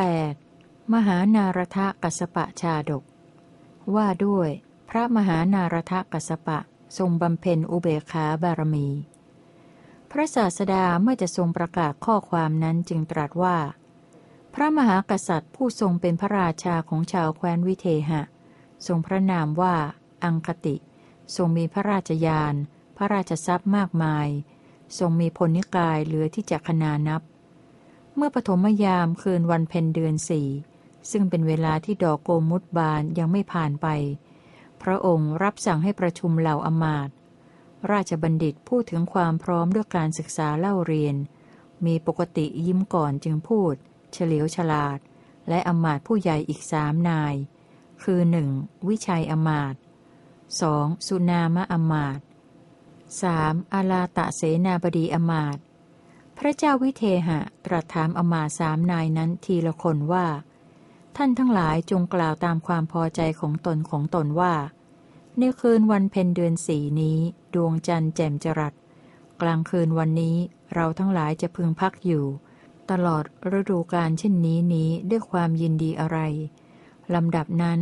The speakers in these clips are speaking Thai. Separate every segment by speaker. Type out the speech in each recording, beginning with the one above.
Speaker 1: 8. มหานารทะกัสปะชาดก ว่าด้วย พระมหานารทะกัสปะทรงบำเพ็ญอุเบกขาบารมี พระศาสดาเมื่อจะทรงประกาศข้อความนั้นจึงตรัสว่า พระมหากษัตริย์ผู้ทรงเป็นพระราชาของชาวแคว้นวิเทหะ ทรงพระนามว่า อังคติ ทรงมีพระราชยาน พระราชทรัพย์มากมาย ทรงมีพลนิกายเหลือที่จะขนานับ เมื่อปฐมยามคืนวันเพ็ญเดือนสี่ซึ่งเป็นเวลาที่ดอกโกมุตบานยังไม่ผ่านไป พระองค์รับสั่งให้ประชุมเหล่าอมาตราชบัณฑิตพูดถึงความพร้อมด้วยการศึกษาเล่าเรียน มีปกติยิ้มก่อนจึงพูด เฉลียวฉลาด และอมาตผู้ใหญ่อีกสามนาย คือหนึ่งวิชัยอมาตสองสุนามะอมาตสามอาลาตะเสนาบดีอมาต พระเจ้าวิเทหะตรัสถามอมาสามนายนั้นทีละคนว่า ท่านทั้งหลายจงกล่าวตามความพอใจของตนของตนว่า ในคืนวันเพ็ญเดือนสี่นี้ ดวงจันทร์แจ่มจรัส กลางคืนวันนี้เราทั้งหลายจะพึงพักอยู่ ตลอดฤดูกาลเช่นนี้นี้ด้วยความยินดีอะไรลำดับนั้น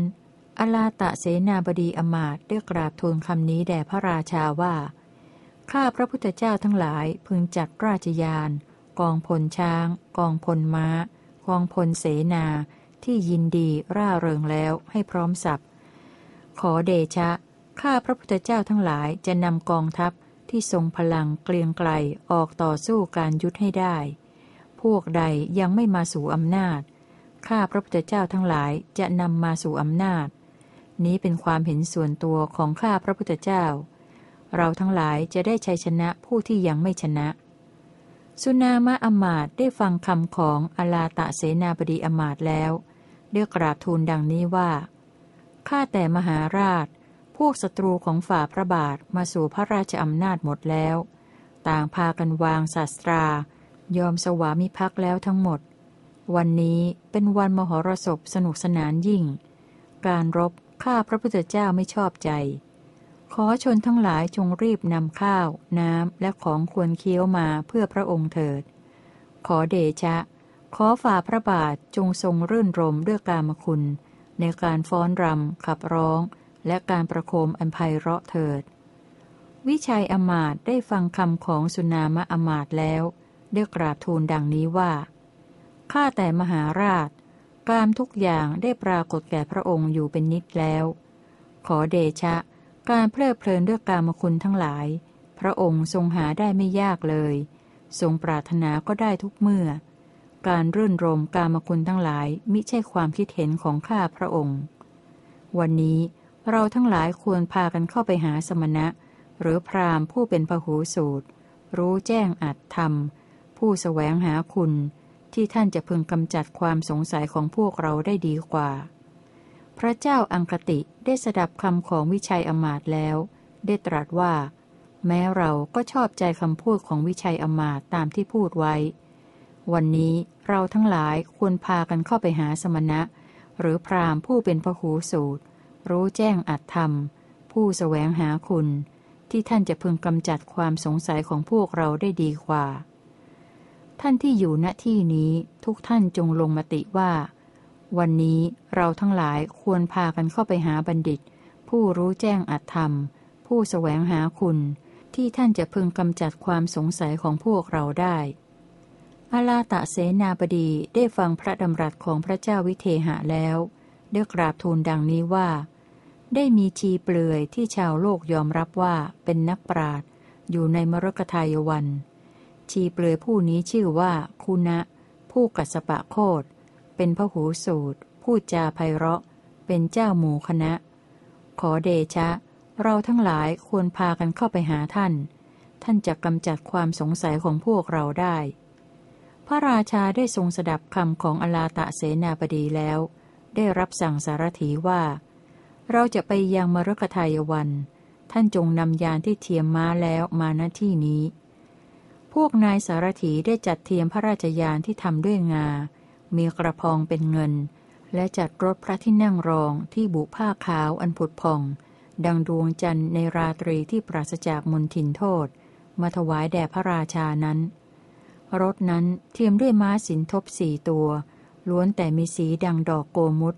Speaker 1: อลาตะเสนาบดีอมาตได้กราบทูลคำนี้แด่พระราชาว่า ข้าพระพุทธเจ้าทั้งหลายพึงจัดราชยาน กองพลช้าง กองพลม้า กองพลเสนา ที่ยินดีร่าเริงแล้วให้พร้อมสับขอเดชะ ข้าพระพุทธเจ้าทั้งหลายจะนำกองทัพที่ทรงพลังเกลียงไกลออกต่อสู้การยุทธให้ได้ พวกใดยังไม่มาสู่อำนาจ ข้าพระพุทธเจ้าทั้งหลายจะนำมาสู่อำนาจ นี้เป็นความเห็นส่วนตัวของข้าพระพุทธเจ้า เราทั้งหลายจะได้ชัยชนะผู้ที่ยังไม่ชนะ สุนามะอมาตได้ฟังคำของอลาตะเสนาบดีอมาตแล้วเรียกราบทูลดังนี้ว่า ข้าแต่มหาราช พวกศัตรูของฝ่าพระบาทมาสู่พระราชอำนาจหมดแล้ว ต่างพากันวางศาสตรา ยอมสวามิภักดิ์แล้วทั้งหมด วันนี้เป็นวันมหรสพสนุกสนานยิ่ง การรบข้าพระพุทธเจ้าไม่ชอบใจ ขอชนทั้งหลายจงรีบนำข้าว น้ำ และของควรเคี้ยวมาเพื่อพระองค์เถิด ขอเดชะ ขอฝ่าพระบาทจงทรงรื่นรมด้วยกามคุณ ในการฟ้อนรำขับร้อง และการประโคมอันไพเราะเถิด วิชัยอมาตได้ฟังคำของสุนามะอมาตแล้วได้กราบทูลดังนี้ว่าข้าแต่มหาราช กามทุกอย่างได้ปรากฏแก่พระองค์อยู่เป็นนิดแล้ว ขอเดชะ การเพลิดเพลินด้วยกามคุณทั้งหลาย พระองค์ทรงหาได้ไม่ยากเลย ทรงปรารถนาก็ได้ทุกเมื่อ การรื่นรมกามคุณทั้งหลายมิใช่ความคิดเห็นของข้าพระองค์ วันนี้เราทั้งหลายควรพากันเข้าไปหาสมณะ หรือพราหมผู้เป็นพหูสูตร รู้แจ้งอัตธรรม ผู้สแสวงหาคุณที่ท่านจะพึงกำจัดความสงสัยของพวกเราได้ดีกว่า พระเจ้าอังคติได้สดับคำของวิชัยอมาตแล้ว ได้ตรัสว่า แม้เราก็ชอบใจคำพูดของวิชัยอมาตตามที่พูดไว้ วันนี้เราทั้งหลายควรพากันเข้าไปหาสมณะ หรือพรามผู้เป็นพหูสูตร รู้แจ้งอัตธรรม ผู้สแสวงหาคุณ ที่ท่านจะพึงกำจัดความสงสัยของพวกเราได้ดีกว่า ท่านที่อยู่ณที่นี้ทุกท่านจงลงมติว่า วันนี้เราทั้งหลายควรพากันเข้าไปหาบัณฑิต ผู้รู้แจ้งอัตธรรม ผู้สแสวงหาคุณ ที่ท่านจะพึงกำจัดความสงสัยของพวกเราได้อาลาตะเสนาบดีได้ฟังพระดำรัสของพระเจ้าวิเทหะแล้วได้กราบทูลดังนี้ว่า ได้มีชีเปลือยที่ชาวโลกยอมรับว่าเป็นนักปราดอยู่ในมรกทายวัน ชีเปลือยผู้นี้ชื่อว่า คุณะ ผู้กัสปะโคด เป็นพระหูสูตรพูดจาไพเราะ เป็นเจ้าหมู่คณะ ขอเดชะ เราทั้งหลายควรพากันเข้าไปหาท่าน ท่านจะกำจัดความสงสัยของพวกเราได้ พระราชาได้ทรงสดับคำของอลาตะเสนาบดีแล้ว ได้รับสั่งสารถีว่า เราจะไปยังมรกทายวัน ท่านจงนำยานที่เทียมม้าแล้วมาณที่นี้ พวกนายสารถีได้จัดเทียมพระราชยานที่ทำด้วยงา มีกระพองเป็นเงิน และจัดรถพระที่นั่งรองที่บุผ้าขาวอันผุดพอง ดังดวงจันทร์ในราตรีที่ปราศจากมนทินโทษ มาถวายแด่พระราชานั้น รถนั้นเทียมด้วยม้าสินทบสี่ตัว ล้วนแต่มีสีดังดอกโกมุต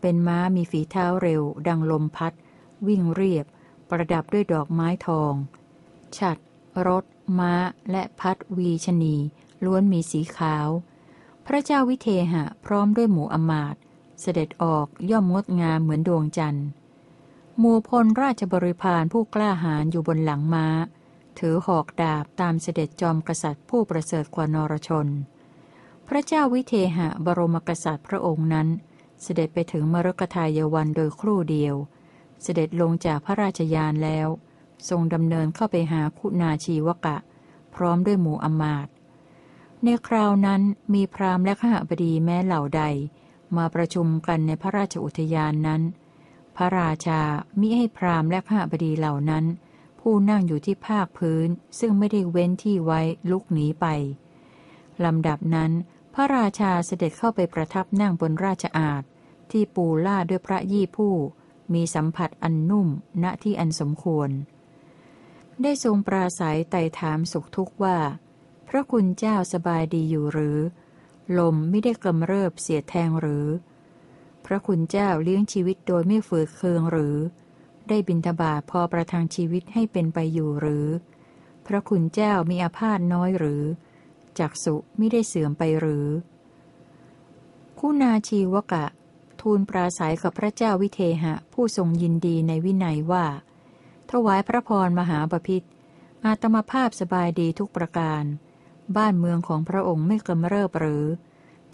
Speaker 1: เป็นม้ามีฝีเท้าเร็ว ดังลมพัด วิ่งเรียบ ประดับด้วยดอกไม้ทอง ฉัด รถ ม้า และพัดวีชนี ล้วนมีสีขาว พระเจ้าวิเทหะพร้อมด้วยหมู่อมาตเสด็จออกย่อมงดงามเหมือนดวงจันทร์หมู่พลราชบริพารผู้กล้าหาญอยู่บนหลังม้า ถือหอกดาบตามเสด็จจอมกษัตริย์ผู้ประเสริฐกว่านรชน พระเจ้าวิเทหะบรมกษัตริย์พระองค์นั้น เสด็จไปถึงมรกทายวันโดยครู่เดียว เสด็จลงจากพระราชยานแล้ว ทรงดำเนินเข้าไปหาคุณาชีวกะ พร้อมด้วยหมู่อมาต ในคราวนั้นมีพราหมณ์และข้าบดีแม้เหล่าใด มาประชุมกันในพระราชอุทยานนั้น พระราชามิให้พราหมณ์และข้าบดีเหล่านั้น ผู้นั่งอยู่ที่ภาคพื้นซึ่งไม่ได้เว้นที่ไว้ลุกหนีไปลำดับนั้น พระราชาเสด็จเข้าไปประทับนั่งบนราชอาณที่ปูล่าด้วยพระยี่ผู้ มีสัมผัสอันนุ่มณที่อันสมควร ได้ทรงปราศัยไต่ถามสุขทุกข์ว่า พระคุณเจ้าสบายดีอยู่หรือ ลมไม่ได้กำเริบเสียแทงหรือ พระคุณเจ้าเลี้ยงชีวิตโดยไม่ฝืดเคืองหรือ ได้บินทบาทพอประทังชีวิตให้เป็นไปอยู่หรือ พระคุณเจ้ามีอาพาธน้อยหรือ จักสุไม่ได้เสื่อมไปหรือ คุณาชีวกะ ทูลปราศัยกับพระเจ้าวิเทหะ ผู้ทรงยินดีในวินัยว่า ถวายพระพรมหาบพิษอาตมาภาพสบายดีทุกประการ บ้านเมืองของพระองค์ไม่กำเริบหรือ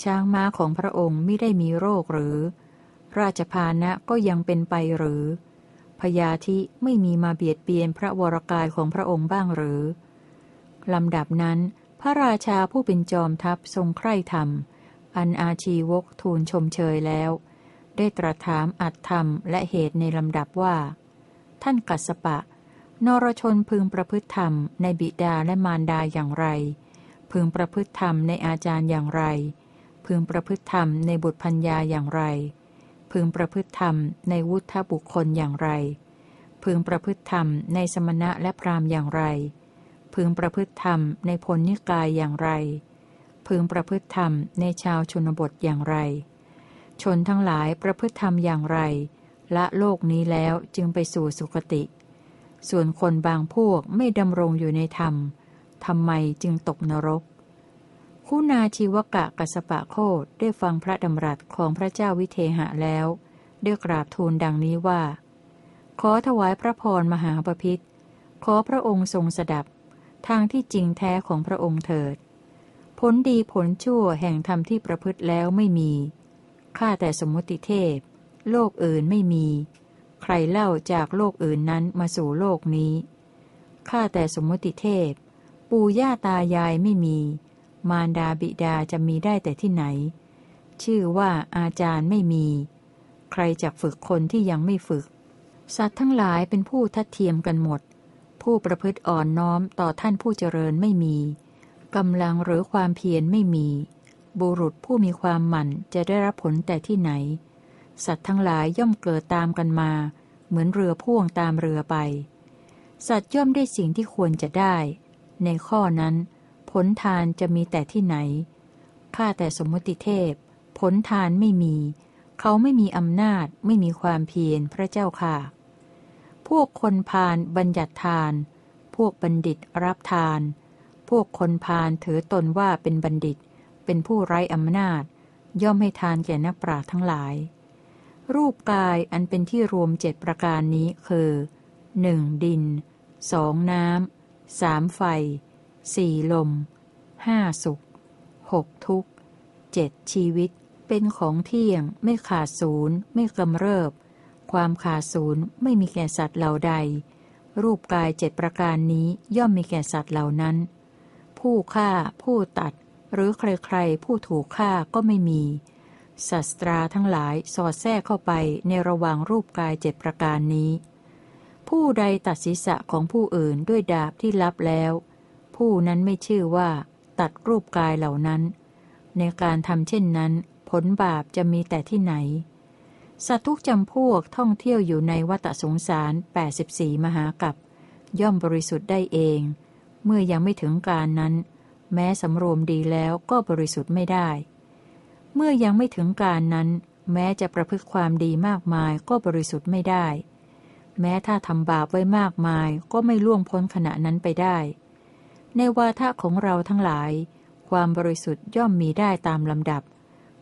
Speaker 1: ช้างม้าของพระองค์ไม่ได้มีโรคหรือ ราชพานะก็ยังเป็นไปหรือพยาธิไม่มีมาเบียดเบียนพระวรกายของพระองค์บ้างหรือ ลำดับนั้น พระราชาผู้เป็นจอมทัพทรงใคร่ธรรม อันอาชีวกทูลชมเชยแล้ว ได้ตรัสถามอัตธรรมและเหตุในลำดับว่า ท่านกัสปะ นรชนพึงประพฤติธรรมในบิดาและมารดาอย่างไร พึงประพฤติธรรมในอาจารย์อย่างไร พึงประพฤติธรรมในบุตรพัญญาอย่างไร พึงประพฤติธรรมในวุฒบุคคลอย่างไร พึงประพฤติธรรมในสมณะและพราหมณ์อย่างไร พึงประพฤติธรรมในพลนิกายอย่างไร พึงประพฤติธรรมในชาวชนบทอย่างไร ชนทั้งหลายประพฤติธรรมอย่างไร ละโลกนี้แล้วจึงไปสู่สุคติ ส่วนคนบางพวกไม่ดำรงอยู่ในธรรม ทำไมจึงตกนรก คุณาชีวกะกัสปะโคดได้ฟังพระดำรัสของพระเจ้าวิเทหะแล้วได้กราบทูลดังนี้ว่า ขอถวายพระพรมหาปพิธขอพระองค์ทรงสดับ ทางที่จริงแท้ของพระองค์เถิด ผลดีผลชั่วแห่งธรรมที่ประพฤติแล้วไม่มีข้าแต่สมมติเทพ โลกอื่นไม่มี ใครเล่าจากโลกอื่นนั้นมาสู่โลกนี้ข้าแต่สมมติเทพ ปู่ย่าตายายไม่มี มารดาบิดาจะมีได้แต่ที่ไหน ชื่อว่าอาจารย์ไม่มี ใครจะฝึกคนที่ยังไม่ฝึก สัตว์ทั้งหลายเป็นผู้ทัดเทียมกันหมด ผู้ประพฤติอ่อนน้อมต่อท่านผู้เจริญไม่มีกำลังหรือความเพียรไม่มี บุรุษผู้มีความหมั่นจะได้รับผลแต่ที่ไหน สัตว์ทั้งหลายย่อมเกิดตามกันมา เหมือนเรือพ่วงตามเรือไป สัตว์ย่อมได้สิ่งที่ควรจะได้ ในข้อนั้น ผลทานจะมีแต่ที่ไหน ข้าแต่สมมติเทพ ผลทานไม่มี เขาไม่มีอำนาจ ไม่มีความเพียรพระเจ้าค่ะ พวกคนพาลบัญญัติทาน พวกบัณฑิตรับทาน พวกคนพาลถือตนว่าเป็นบัณฑิต เป็นผู้ไร้อำนาจ ย่อมให้ทานแก่นักปราชญ์ทั้งหลาย รูปกายอันเป็นที่รวมเจ็ดประการนี้คือหนึ่งดินสองน้ำ สามไฟสี่ลมห้าสุขหกทุกข์เจ็ดชีวิต เป็นของเที่ยง ไม่ขาดศูนย์ ไม่กำเริบ ความขาดศูนย์ไม่มีแก่สัตว์เหล่าใด รูปกายเจ็ดประการนี้ย่อมมีแก่สัตว์เหล่านั้น ผู้ฆ่า ผู้ตัด หรือใครๆ ผู้ถูกฆ่าก็ไม่มีสัตราทั้งหลายสอดแทรกเข้าไปในระหว่างรูปกายเจ็ดประการนี้ ผู้ใดตัดศีรษะของผู้อื่นด้วยดาบที่ลับแล้ว ผู้นั้นไม่ชื่อว่า ตัดรูปกายเหล่านั้น ในการทำเช่นนั้น ผลบาปจะมีแต่ที่ไหน สัตว์ทุกจำพวกท่องเที่ยวอยู่ในวัฏสงสาร 84 มหากับย่อมบริสุทธิ์ได้เอง เมื่อยังไม่ถึงการนั้น แม้สำรวมดีแล้วก็บริสุทธิ์ไม่ได้ เมื่อยังไม่ถึงการนั้น แม้จะประพฤติความดีมากมายก็บริสุทธิ์ไม่ได้ แม้ถ้าทำบาปไว้มากมายก็ไม่ล่วงพ้นขณะนั้นไปได้ ในวาทะของเราทั้งหลาย ความบริสุทธิ์ย่อมมีได้ตามลำดับ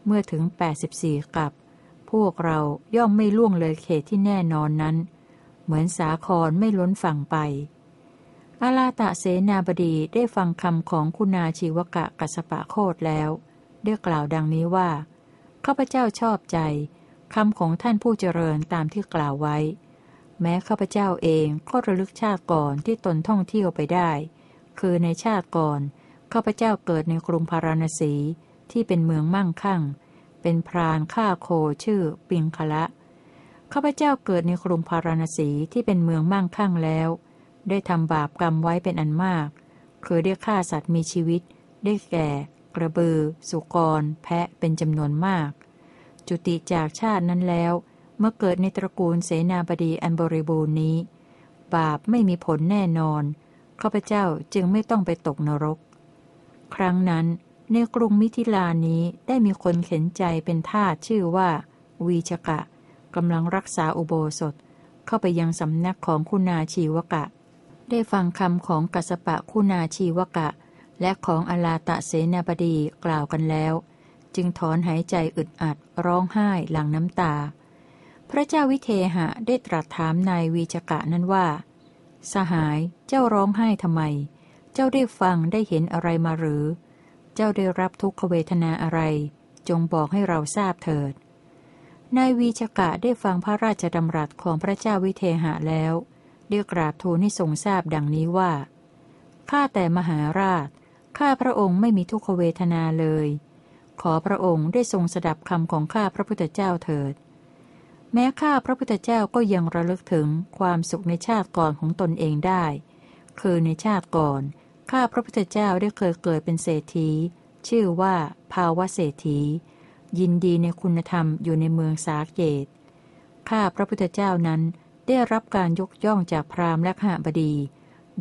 Speaker 1: เมื่อถึง 84กับ พวกเราย่อมไม่ล่วงเลยเขตที่แน่นอนนั้น เหมือนสาครไม่ล้นฝั่งไปอาลาตะเสนาบดีได้ฟังคำของคุณาชีวกะกัสปะโคดแล้ว ได้กล่าวดังนี้ว่า ข้าพเจ้าชอบใจคำของท่านผู้เจริญตามที่กล่าวไว้ แม้ข้าพเจ้าเองก็ระลึกชาติก่อนที่ตนท่องเที่ยวไปได้ คือในชาติก่อนข้าพเจ้าเกิดในกรุงพาราณสีที่เป็นเมืองมั่งคั่ง เป็นพรานฆ่าโคชื่อปิงคละข้าพเจ้าเกิดในกรุงพาราณสีที่เป็นเมืองมั่งคั่งแล้ว ได้ทำบาปกรรมไว้เป็นอันมาก คือได้ฆ่าสัตว์มีชีวิต ได้แก่ กระบือ สุกร แพะเป็นจำนวนมาก จุติจากชาตินั้นแล้ว มื่อเกิดในตระกูลเสนาบดีอันบริบูรณ์นี้ บาปไม่มีผลแน่นอนข้าพเจ้าจึงไม่ต้องไปตกนรก ครั้งนั้นในกรุงมิถิลานี้ได้มีคนเข็นใจเป็นทาสชื่อว่า วีชกะกำลังรักษาอุโบสถ เข้าไปยังสำนักของคุณาชีวกะ ได้ฟังคำของกัสปะคุณาชีวกะ และของอลาตะเสนาบดีกล่าวกันแล้ว จึงถอนหายใจอึดอัดร้องไห้หลังน้ำตา พระเจ้าวิเทหะได้ตรัสถามนายวีจกะนั้นว่า สหายเจ้าร้องไห้ทำไม เจ้าได้ฟังได้เห็นอะไรมาหรือ เจ้าได้รับทุกขเวทนาอะไร จงบอกให้เราทราบเถิด นายวีจกะได้ฟังพระราชดำรัสของพระเจ้าวิเทหะแล้วเรียกราบทูลให้ทรงทราบดังนี้ว่า ข้าแต่มหาราช ข้าพระองค์ไม่มีทุกขเวทนาเลย ขอพระองค์ได้ทรงสดับคำของข้าพระพุทธเจ้าเถิด แม้ข้าพระพุทธเจ้าก็ยังระลึกถึงความสุขในชาติก่อนของตนเองได้ คือในชาติก่อน ข้าพระพุทธเจ้าได้เคยเกิดเป็นเศรษฐี ชื่อว่าภาวะเศรษฐี ยินดีในคุณธรรมอยู่ในเมืองสาเกต ข้าพระพุทธเจ้านั้นได้รับการยกย่องจากพราหมณ์และข้าบดี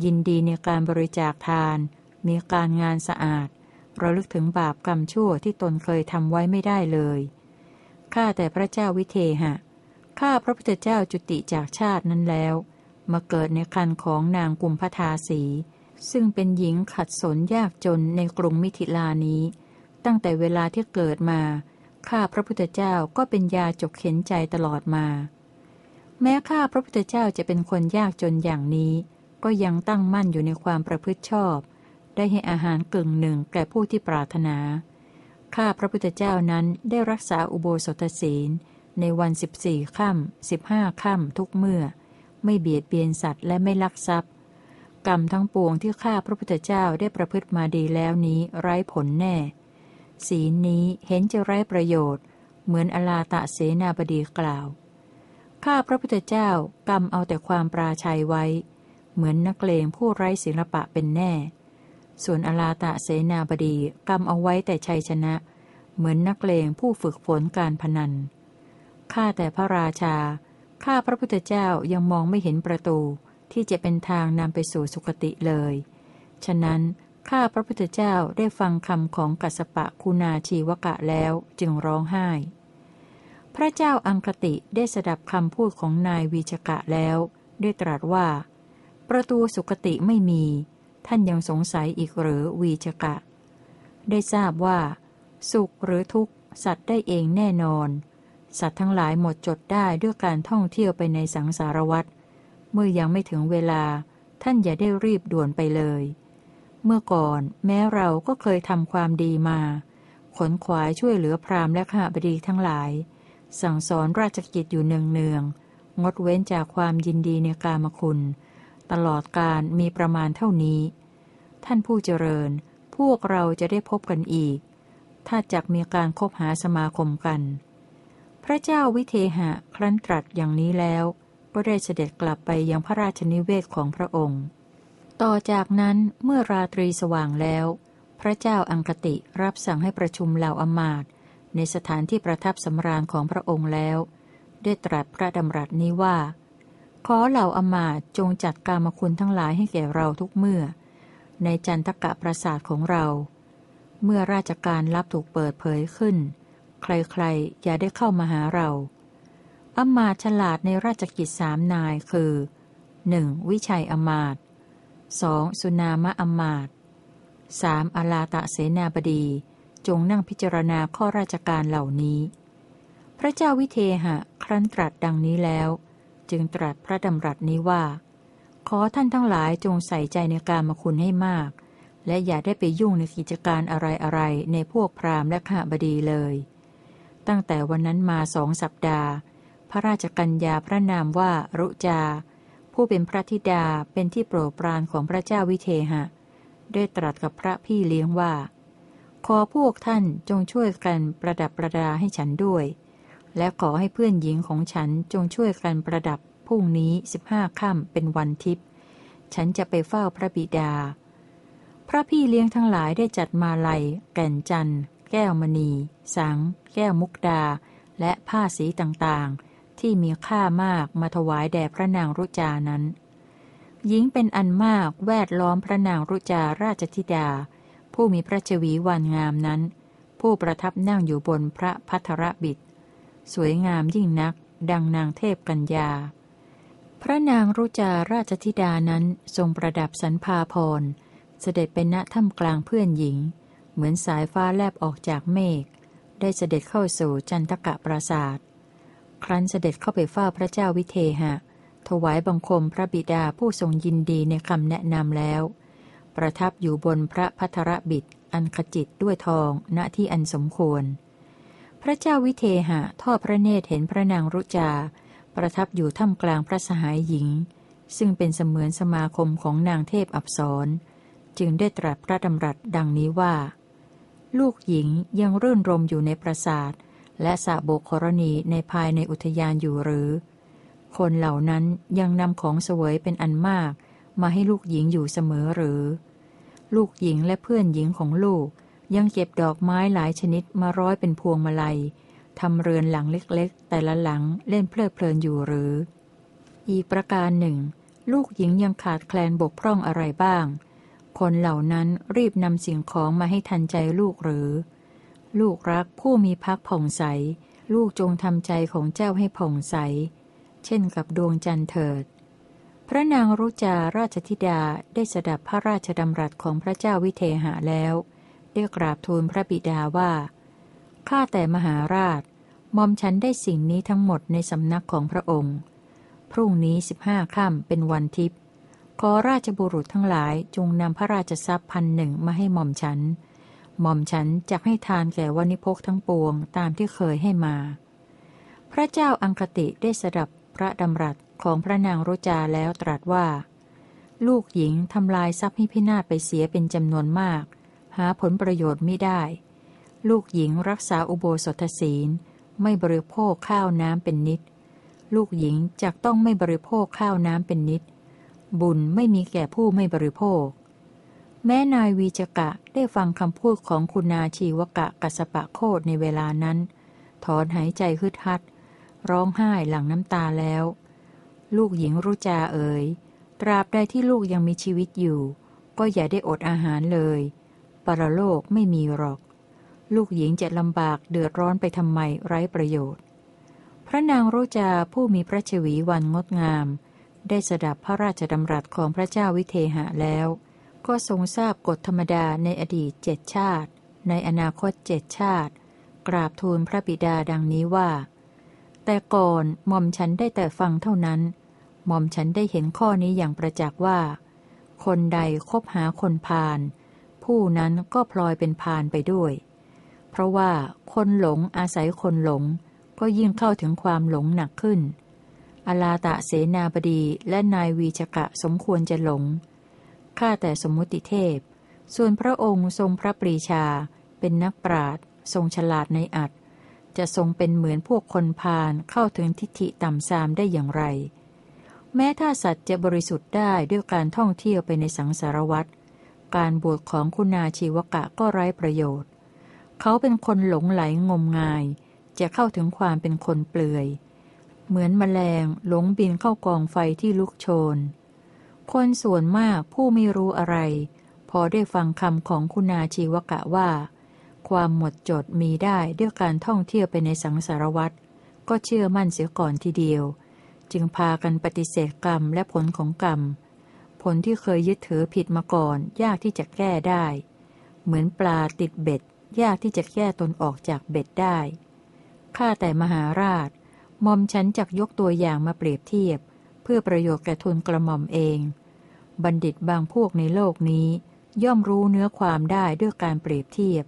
Speaker 1: ยินดีในการบริจาคทาน มีการงานสะอาด ระลึกถึงบาปกรรมชั่วที่ตนเคยทำไว้ไม่ได้เลย ข้าแต่พระเจ้าวิเทหะ ข้าพระพุทธเจ้าจุติจากชาตินั้นแล้ว มาเกิดในคันของนางกุมพทาสี ซึ่งเป็นหญิงขัดสนยากจนในกรุงมิถิลานี้ ตั้งแต่เวลาที่เกิดมา ข้าพระพุทธเจ้าก็เป็นยาจกเข็นใจตลอดมา แม้ข้าพระพุทธเจ้าจะเป็นคนยากจนอย่างนี้ ก็ยังตั้งมั่นอยู่ในความประพฤติชอบ ได้ให้อาหารกึ่งหนึ่งแก่ผู้ที่ปรารถนา ข้าพระพุทธเจ้านั้นได้รักษาอุโบสถศีล ในวันสิบสี่ค่ำสิบห้าค่ำทุกเมื่อ ไม่เบียดเบียนสัตว์และไม่ลักทรัพย์ กรรมทั้งปวงที่ข้าพระพุทธเจ้าได้ประพฤติมาดีแล้วนี้ไร้ผลแน่ ศีลนี้เห็นจะไร้ประโยชน์ เหมือนอลาตะเสนาบดีกล่าว ข้าพระพุทธเจ้ากรรมเอาแต่ความปราชัยไว้ เหมือนนักเลงผู้ไร้ศิลปะเป็นแน่ ส่วนอลาตะเสนาบดีกำเอาไว้แต่ชัยชนะ เหมือนนักเลงผู้ฝึกฝนการพนัน ข้าแต่พระราชา ข้าพระพุทธเจ้ายังมองไม่เห็นประตูที่จะเป็นทางนำไปสู่สุคติเลย ฉะนั้นข้าพระพุทธเจ้าได้ฟังคำของกัสปะคุณาชีวกะแล้วจึงร้องไห้ พระเจ้าอังคติได้สดับคำพูดของนายวีชกะแล้วได้ตรัสว่า ประตูสุคติไม่มี ท่านยังสงสัยอีกหรือวีจกะ ได้ทราบว่า สุขหรือทุกข์สัตว์ได้เองแน่นอน สัตว์ทั้งหลายหมดจดได้ด้วยการท่องเที่ยวไปในสังสารวัฏเมื่อยังไม่ถึงเวลา ท่านอย่าได้รีบด่วนไปเลย เมื่อก่อนแม้เราก็เคยทำความดีมา ขนขวายช่วยเหลือพราหมณ์และข้าบดีทั้งหลาย สั่งสอนราชกิจอยู่เนืองๆงดเว้นจากความยินดีในกามคุณ ตลอดการมีประมาณเท่านี้ ท่านผู้เจริญ พวกเราจะได้พบกันอีก ถ้าจักมีการคบหาสมาคมกัน พระเจ้าวิเทหะครั้นตรัสอย่างนี้แล้ว ก็ได้เสด็จกลับไปยังพระราชนิเวศของพระองค์ ต่อจากนั้นเมื่อราตรีสว่างแล้ว พระเจ้าอังคติรับสั่งให้ประชุมเหล่าอมาตในสถานที่ประทับสำราญของพระองค์แล้ว ได้ตรัสพระดำรัสนี้ว่า ขอเหล่าอมาตจงจัดกามคุณทั้งหลายให้แก่เราทุกเมื่อ ในจันทกะประสาทของเรา เมื่อราชการรับถูกเปิดเผยขึ้น ใครๆ อย่าได้เข้ามาหาเราอมาตฉลาดในราชกิจสามนายคือ 1. วิชัยอมาต 2. สุนามะอมาต 3. อลาตะเสนาบดี จงนั่งพิจารณาข้อราชการเหล่านี้ พระเจ้าวิเทหะ ครั้นตรัสดังนี้แล้ว จึงตรัสพระดำรัสนี้ว่า ขอท่านทั้งหลายจงใส่ใจในการมคุณให้มาก และอย่าได้ไปยุ่งในกิจการอะไรๆ ในพวกพราหมณ์และข้าบดีเลย ตั้งแต่วันนั้นมาสองสัปดาห์ พระราชกัญญาพระนามว่ารุจา ผู้เป็นพระธิดาเป็นที่โปรดปรานของพระเจ้าวิเทหะ ได้ตรัสกับพระพี่เลี้ยงว่า ขอพวกท่านจงช่วยกันประดับประดาให้ฉันด้วย และขอให้เพื่อนหญิงของฉันจงช่วยกันประดับพรุ่งนี้สิบห้าค่ำเป็นวันทิพย์ฉันจะไปเฝ้าพระบิดา พระพี่เลี้ยงทั้งหลายได้จัดมาลัย แก่นจันทร์ แก้วมณี สัง แก้วมุกดา และผ้าสีต่างๆ ที่มีค่ามากมาถวายแด่พระนางรุจานั้น หญิงเป็นอันมากแวดล้อมพระนางรุจาราชธิดา ผู้มีพระชวีวันงามนั้น ผู้ประทับนั่งอยู่บนพระพัทรบิดสวยงามยิ่งนัก ดังนางเทพกัญญา พระนางรุจาราชธิดานั้นทรงประดับสันพาพร เสด็จเป็นณถ้ำกลางเพื่อนหญิง เหมือนสายฟ้าแลบออกจากเมฆ ได้เสด็จเข้าสู่จันทกะปราศาสตร์ครั้นเสด็จเข้าไปเฝ้าพระเจ้าวิเทหะ ถวายบังคมพระบิดาผู้ทรงยินดีในคำแนะนำแล้ว ประทับอยู่บนพระพัทรบิดอันขจิตด้วยทองณที่อันสมควร พระเจ้าวิเทหะทอดพระเนตรเห็นพระนางรุจา ประทับอยู่ท่ามกลางพระสหายหญิง ซึ่งเป็นเสมือนสมาคมของนางเทพอับสรจึงได้ตรัสพระดำรัสดังนี้ว่า ลูกหญิงยังรื่นรมอยู่ในปราสาท และสะโบกรณีในภายในอุทยานอยู่หรือ คนเหล่านั้นยังนำของเสวยเป็นอันมาก มาให้ลูกหญิงอยู่เสมอหรือ ลูกหญิงและเพื่อนหญิงของลูก ยังเก็บดอกไม้หลายชนิดมาร้อยเป็นพวงมาลัยทำเรือนหลังเล็กๆ แต่ละหลังเล่นเพลิดเพลินอยู่หรือ อีกประการหนึ่ง ลูกหญิงยังขาดแคลนบกพร่องอะไรบ้าง คนเหล่านั้นรีบนำสิ่งของมาให้ทันใจลูกหรือ ลูกรักผู้มีพักผ่องใส ลูกจงทำใจของเจ้าให้ผ่องใส เช่นกับดวงจันทร์เถิด พระนางรุจาราชธิดาได้สดับพระราชดำรัสของพระเจ้าวิเทหะแล้วได้กราบทูลพระบิดาว่า ข้าแต่มหาราชมอมฉันได้สิ่งนี้ทั้งหมดในสำนักของพระองค์ พรุ่งนี้สิบห้าค่ำเป็นวันทิพย์ ขอราชบุรุษทั้งหลายจงนำพระราชทรัพย์พันหนึ่งมาให้หม่อมฉัน หม่อมฉันจะให้ทานแก่วานิพกทั้งปวงตามที่เคยให้มา พระเจ้าอังคติได้สดับพระดำรัสของพระนางโรจาแล้วตรัสว่า ลูกหญิงทำลายทรัพย์ให้พินาศไปเสียเป็นจำนวนมาก หาผลประโยชน์ไม่ได้ ลูกหญิงรักษาอุโบสถศีล ไม่บริโภคข้าวน้ำเป็นนิด ลูกหญิงจกต้องไม่บริโภคข้าวน้ำเป็นนิด บุญไม่มีแก่ผู้ไม่บริโภค แม้นายวีจกะได้ฟังคำพูดของคุณนาชีวกะกัสปะโคดในเวลานั้น ถอนหายใจฮึดฮัด ร้องไห้หลั่งน้ำตาแล้ว ลูกหญิงรุจาเอ๋ยตราบใดที่ลูกยังมีชีวิตอยู่ ก็อย่าได้อดอาหารเลย ปรโลกไม่มีหรอก ลูกหญิงจะลำบากเดือดร้อนไปทำไมไร้ประโยชน์ พระนางรุจาผู้มีพระชวีวันงดงาม ได้สดับพระราชดำรัสของพระเจ้าวิเทหะแล้ว ก็ทรงทราบกฎธรรมดาในอดีตเจ็ดชาติ ในอนาคตเจ็ดชาติ กราบทูลพระบิดาดังนี้ว่า แต่ก่อนหม่อมฉันได้แต่ฟังเท่านั้น หม่อมฉันได้เห็นข้อนี้อย่างประจักษ์ว่า คนใดคบหาคนพาลผู้นั้นก็พลอยเป็นพาลไปด้วย เพราะว่าคนหลงอาศัยคนหลง ก็ยิ่งเข้าถึงความหลงหนักขึ้น อลาตะเสนาบดีและนายวีชกะสมควรจะหลง ข้าแต่สมมุติเทพ ส่วนพระองค์ทรงพระปรีชา เป็นนักปราดทรงฉลาดในอัดจะทรงเป็นเหมือนพวกคนพาลเข้าถึงทิฏฐิต่ำซามได้อย่างไร แม้ถ้าสัตว์จะบริสุทธิ์ได้ด้วยการท่องเที่ยวไปในสังสารวัฏการบวชของคุณาชีวกะก็ไร้ประโยชน์ เขาเป็นคนหลงไหลงมงาย จะเข้าถึงความเป็นคนเปลือย เหมือนมแมลงหลงบินเข้ากองไฟที่ลุกโชน คนส่วนมากผู้ไม่รู้อะไร พอได้ฟังคำของคุณาชีวกะว่า ความหมดจดมีได้ด้วยการท่องเที่ยวไปในสังสารวัตรก็เชื่อมั่นเสียก่อนทีเดียว จึงพากันปฏิเสธกรรมและผลของกรรม ผลที่เคยยึดถือผิดมาก่อน ยากที่จะแก้ได้ เหมือนปลาติดเบ็ด ยากที่จะแก้ตนออกจากเบ็ดได้ข้าแต่มหาราช มอมฉันจักยกตัวอย่างมาเปรียบเทียบ เพื่อประโยชน์แก่ทุนกระหม่อมเอง บัณฑิตบางพวกในโลกนี้ ย่อมรู้เนื้อความได้ด้วยการเปรียบเทียบ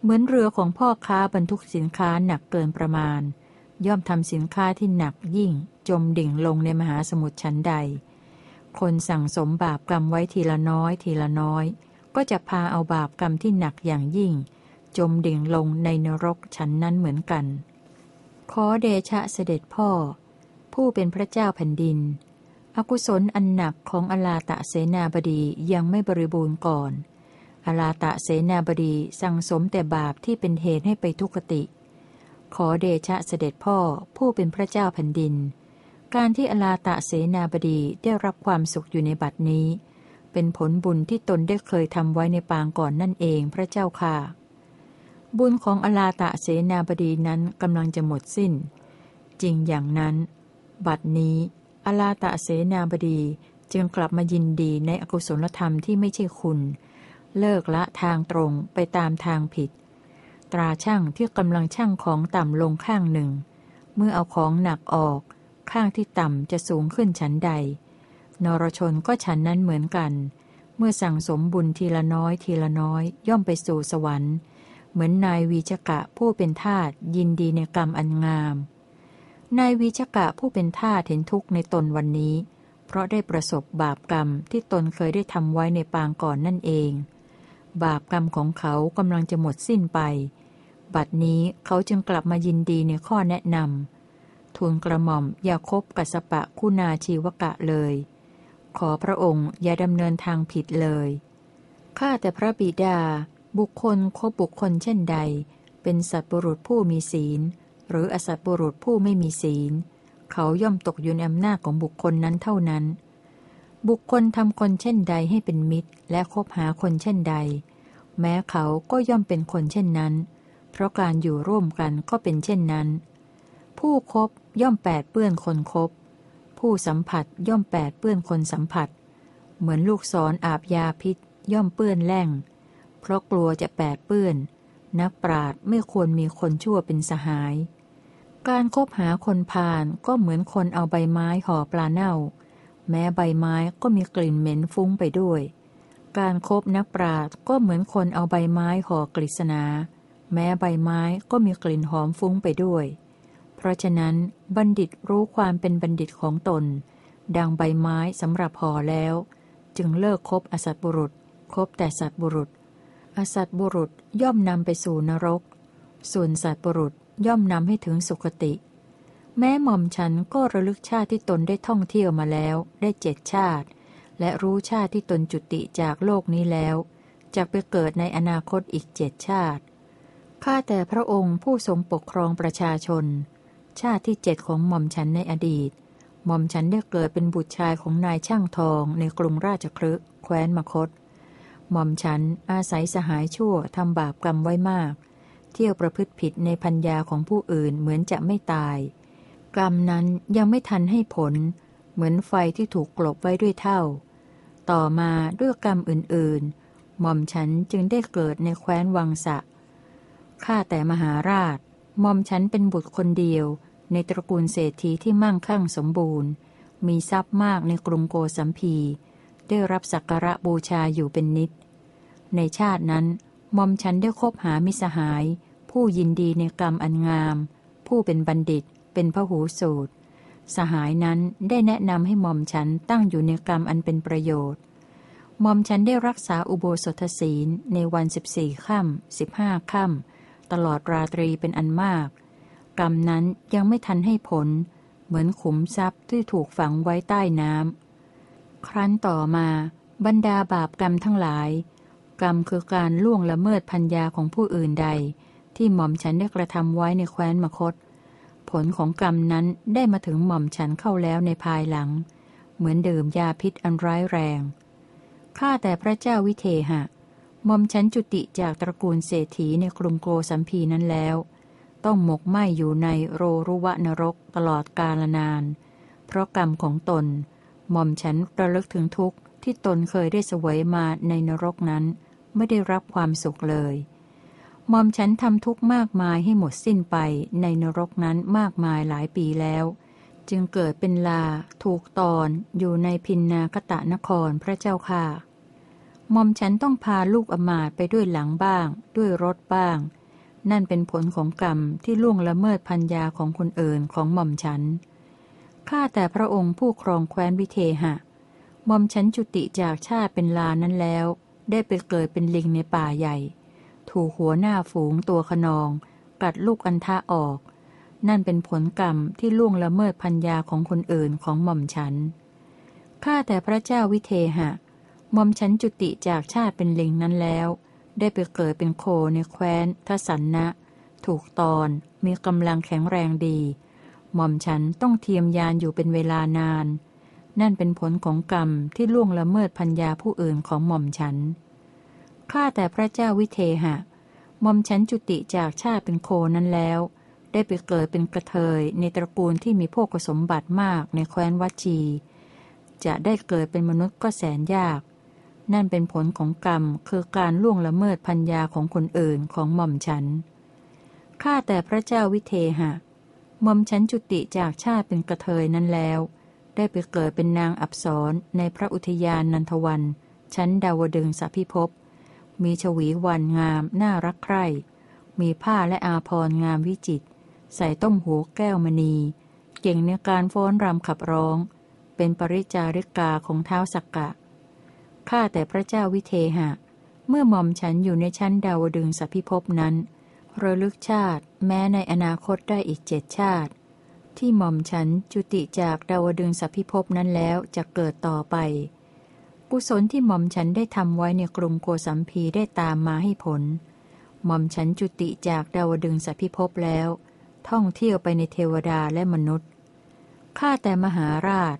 Speaker 1: เหมือนเรือของพ่อค้าบรรทุกสินค้าหนักเกินประมาณ ย่อมทำสินค้าที่หนักยิ่ง จมดิ่งลงในมหาสมุทรชั้นใด คนสั่งสมบาปกรรมไว้ทีละน้อยทีละน้อย ก็จะพาเอาบาปกรรมที่หนักอย่างยิ่ง จมดิ่งลงในนรกชั้นนั้นเหมือนกัน ขอเดชะเสด็จพ่อ ผู้เป็นพระเจ้าแผ่นดิน อกุศลอันหนักของอลาตะเสนาบดียังไม่บริบูรณ์ก่อน อลาตะเสนาบดีสั่งสมแต่บาปที่เป็นเหตุให้ไปทุกขติ ขอเดชะเสด็จพ่อผู้เป็นพระเจ้าแผ่นดิน การที่อลาตะเสนาบดีได้รับความสุขอยู่ในบัดนี้ เป็นผลบุญที่ตนได้เคยทำไว้ในปางก่อนนั่นเองพระเจ้าค่ะ บุญของอลาตะเสนาบดีนั้นกำลังจะหมดสิ้น จริงอย่างนั้น บัดนี้อลาตะเสนาบดีจึงกลับมายินดีในอกุศลธรรมที่ไม่ใช่คุณ เลิกละทางตรงไปตามทางผิด ตราช่างที่กำลังช่างของต่ำลงข้างหนึ่ง เมื่อเอาของหนักออก ข้างที่ต่ำจะสูงขึ้นชั้นใด นรชนก็ฉันนั้นเหมือนกัน เมื่อสั่งสมบุญทีละน้อยทีละน้อยย่อมไปสู่สวรรค์ เหมือนนายวีชกะผู้เป็นทาสยินดีในกรรมอันงาม นายวีชกะผู้เป็นทาสเห็นทุกข์ในตนวันนี้ เพราะได้ประสบบาปกรรมที่ตนเคยได้ทำไว้ในปางก่อนนั่นเอง บาปกรรมของเขากำลังจะหมดสิ้นไป บัดนี้เขาจึงกลับมายินดีในข้อแนะนำทูลกระหม่อมอย่าคบกัสปะคุณาชีวกะเลย ขอพระองค์อย่าดำเนินทางผิดเลยข้าแต่พระบิดา บุคคลคบบุคคลเช่นใด เป็นสัตบุรุษผู้มีศีล หรืออสัตบุรุษผู้ไม่มีศีล เขาย่อมตกอยู่ในอำนาจของบุคคลนั้นเท่านั้น บุคคลทำคนเช่นใดให้เป็นมิตร และคบหาคนเช่นใด แม้เขาก็ย่อมเป็นคนเช่นนั้น เพราะการอยู่ร่วมกันก็เป็นเช่นนั้น ผู้คบย่อมแปดเปื้อนคนคบ ผู้สัมผัสย่อมแปดเปื้อนคนสัมผัส เหมือนลูกศรออาบยาพิษ ย่อมเปื้อนแล่ง ราะกลัวจะแปดเปื้อน นักปราดไม่ควรมีคนชั่วเป็นสหาย การคบหาคนพาลก็เหมือนคนเอาใบไม้ห่อปลาเน่า แม้ใบไม้ก็มีกลิ่นเหม็นฟุ้งไปด้วย การครบนักปราดก็เหมือนคนเอาใบไม้ห่อกฤษณา แม้ใบไม้ก็มีกลิ่นหอมฟุ้งไปด้วย เพราะฉะนั้นบัณฑิตรู้ความเป็นบัณฑิตของตน ดังใบไม้สำหรับห่อแล้ว จึงเลิกคบอสัตบุรุษคบแต่สัตบุรุษ อสัตบุรุษย่อมนำไปสู่นรก ส่วนสัตบุรุษย่อมนำให้ถึงสุคติ แม้หม่อมฉันก็ระลึกชาติที่ตนได้ท่องเที่ยวมาแล้ว ได้เจ็ดชาติ และรู้ชาติที่ตนจุติจากโลกนี้แล้วจะไปเกิดในอนาคตอีกเจ็ดชาติ ข้าแต่พระองค์ผู้ทรงปกครองประชาชน ชาติที่เจ็ดของหม่อมฉันในอดีต หม่อมฉันได้เกิดเป็นบุตรชายของนายช่างทองในกรุงราชครึแคว้นมคต หม่อมฉันอาศัยสหายชั่วทำบาปกรรมไว้มาก เที่ยวประพฤติผิดในพัญญาของผู้อื่นเหมือนจะไม่ตาย กรรมนั้นยังไม่ทันให้ผล เหมือนไฟที่ถูกกลบไว้ด้วยเท่า ต่อมาด้วยกรรมอื่นๆ หม่อมฉันจึงได้เกิดในแคว้นวังสะข้าแต่มหาราชหม่อมฉันเป็นบุตรคนเดียว ในตระกูลเศรษฐีที่มั่งคั่งสมบูรณ์ มีทรัพย์มากในกรุงโกสัมพี ได้รับสักการะบูชาอยู่เป็นนิด ในชาตินั้นหมอมฉันได้คบหามิสหาย ผู้ยินดีในกรรมอันงาม ผู้เป็นบัณฑิต เป็นพหูสูตร สหายนั้นได้แนะนำให้หมอมฉันตั้งอยู่ในกรรมอันเป็นประโยชน์หมอมฉันได้รักษาอุโบสถศีลในวันสิบสี่ค่ำสิบห้าค่ำตลอดราตรีเป็นอันมาก กรรมนั้นยังไม่ทันให้ผล เหมือนขุมทรัพย์ที่ถูกฝังไว้ใต้น้ำ ครั้นต่อมา บรรดาบาปกรรมทั้งหลาย กรรมคือการล่วงละเมิดพัญญาของผู้อื่นใด ที่หม่อมฉันได้กระทำไว้ในแคว้นมคต ผลของกรรมนั้นได้มาถึงหม่อมฉันเข้าแล้วในภายหลัง เหมือนเดิมยาพิษอันร้ายแรงข้าแต่พระเจ้าวิเทหะหม่อมฉันจุติจากตระกูลเศรษฐีในกรุงโกสัมพีนั้นแล้ว ต้องหมกไหมอยู่ในโรรุวะนรกตลอดกาลนาน เพราะกรรมของตน หม่อมฉันระลึกถึงทุกข์ที่ตนเคยได้เสวยมาในนรกนั้น ไม่ได้รับความสุขเลยหม่อมฉันทำทุกข์มากมายให้หมดสิ้นไปในนรกนั้นมากมายหลายปีแล้ว จึงเกิดเป็นลา ถูกตอนอยู่ในพินนาคตะนครพระเจ้าค่ะหม่อมฉันต้องพาลูกอมาตไปด้วยหลังบ้าง ด้วยรถบ้าง นั่นเป็นผลของกรรมที่ล่วงละเมิดพัญญาของคนอื่นของหม่อมฉัน ข้าแต่พระองค์ผู้ครองแคว้นวิเทหะมอมฉันจุติจากชาติเป็นลานั้นแล้ว ได้ไปเกิดเป็นลิงในป่าใหญ่ ถูกหัวหน้าฝูงตัวขนอง กัดลูกอันทะออก นั่นเป็นผลกรรมที่ล่วงละเมิดพัญญาของคนอื่นของหม่อมฉัน ข้าแต่พระเจ้าวิเทหะหม่อมฉันจุติจากชาติเป็นลิงนั้นแล้ว ได้ไปเกิดเป็นโคในแคว้นทสันนะ ถูกตอนมีกำลังแข็งแรงดี หม่อมฉันต้องเทียมยานอยู่เป็นเวลานาน นั่นเป็นผลของกรรมที่ล่วงละเมิดพัญญาผู้อื่นของหม่อมฉัน ข้าแต่พระเจ้าวิเทหะ หม่อมฉันจุติจากชาติเป็นโคนั้นแล้ว ได้ไปเกิดเป็นกระเทยในตระกูลที่มีพวกสมบัติมากในแคว้นวัชี จะได้เกิดเป็นมนุษย์ก็แสนยาก นั่นเป็นผลของกรรมคือการล่วงละเมิดพัญญาของคนอื่นของหม่อมฉันข้าแต่พระเจ้าวิเทหะ ม่อมฉันจุติจากชาติเป็นกระเทยนั้นแล้ว ได้ไปเกิดเป็นนางอับสรในพระอุทยานนันทวัน ชั้นดาวดึงสัพิภพ มีชวีวันงามน่ารักใคร่ มีผ้าและอาพรงามวิจิต ใส่ต้มหูแก้วมณี เก่งในการฟ้อนรำขับร้อง เป็นปริจาริกาของเท้าสักกะ ข้าแต่พระเจ้าวิเทหะ เมื่อหม่อมฉันอยู่ในชั้นดาวดึงสพิภพนั้น ระลึกชาติ แม้ในอนาคตได้อีกเจ็ดชาติ ที่หม่อมฉันจุติจากดาวดึงสพิภพนั้นแล้วจะเกิดต่อไป กุศลที่หม่อมฉันได้ทำไว้ในกรุงโกสัมพีได้ตามมาให้ผล หม่อมฉันจุติจากดาวดึงสพิภพแล้ว ท่องเที่ยวไปในเทวดาและมนุษย์ข้าแต่มหาราช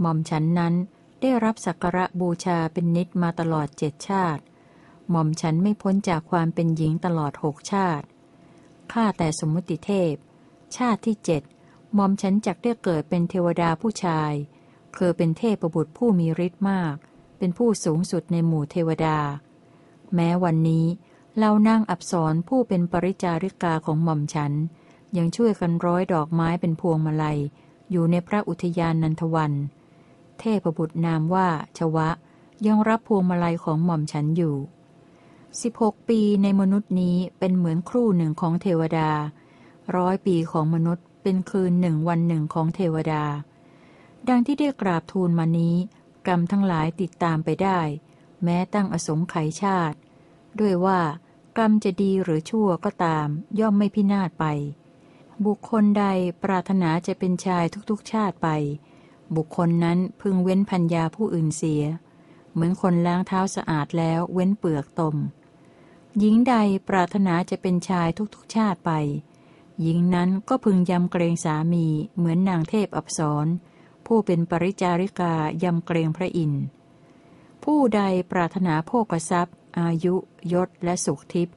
Speaker 1: หม่อมฉันนั้นได้รับสักการะบูชาเป็นนิดมาตลอดเจ็ดชาติ หม่อมฉันไม่พ้นจากความเป็นหญิงตลอดหกชาติ ข้าแต่สมมุติเทพ ชาติที่เจ็ดหม่อมฉันจักได้เกิดเป็นเทวดาผู้ชาย คือเป็นเทพประบุตรผู้มีฤทธิ์มาก เป็นผู้สูงสุดในหมู่เทวดา แม้วันนี้เรานั่งอับสรผู้เป็นปริจาริกาของหม่อมฉัน ยังช่วยกันร้อยดอกไม้เป็นพวงมาลัย อยู่ในพระอุทยานนันทวัน เทพบุตรนามว่าชวะยังรับพวงมาลัยของหม่อมฉันอยู่ 16 ปีในมนุษย์นี้เป็นเหมือนครู่หนึ่งของเทวดา ร้อยปีของมนุษย์เป็นคืนหนึ่งวันหนึ่งของเทวดา ดังที่ได้กราบทูลมานี้ กรรมทั้งหลายติดตามไปได้ แม้ตั้งอสงไขยชาติ ด้วยว่ากรรมจะดีหรือชั่วก็ตาม ย่อมไม่พินาศไป บุคคลใดปรารถนาจะเป็นชายทุกๆชาติไป บุคคลนั้นพึงเว้นพัญญาผู้อื่นเสีย เหมือนคนล้างเท้าสะอาดแล้วเว้นเปลือกตม หญิงใดปรารถนาจะเป็นชายทุกๆชาติไป หญิงนั้นก็พึงยำเกรงสามีเหมือนนางเทพอับสรผู้เป็นปริจาริกายำเกรงพระอินทร์ผู้ใดปรารถนาโภกทรัพย์ อายุยศและสุขทิพย์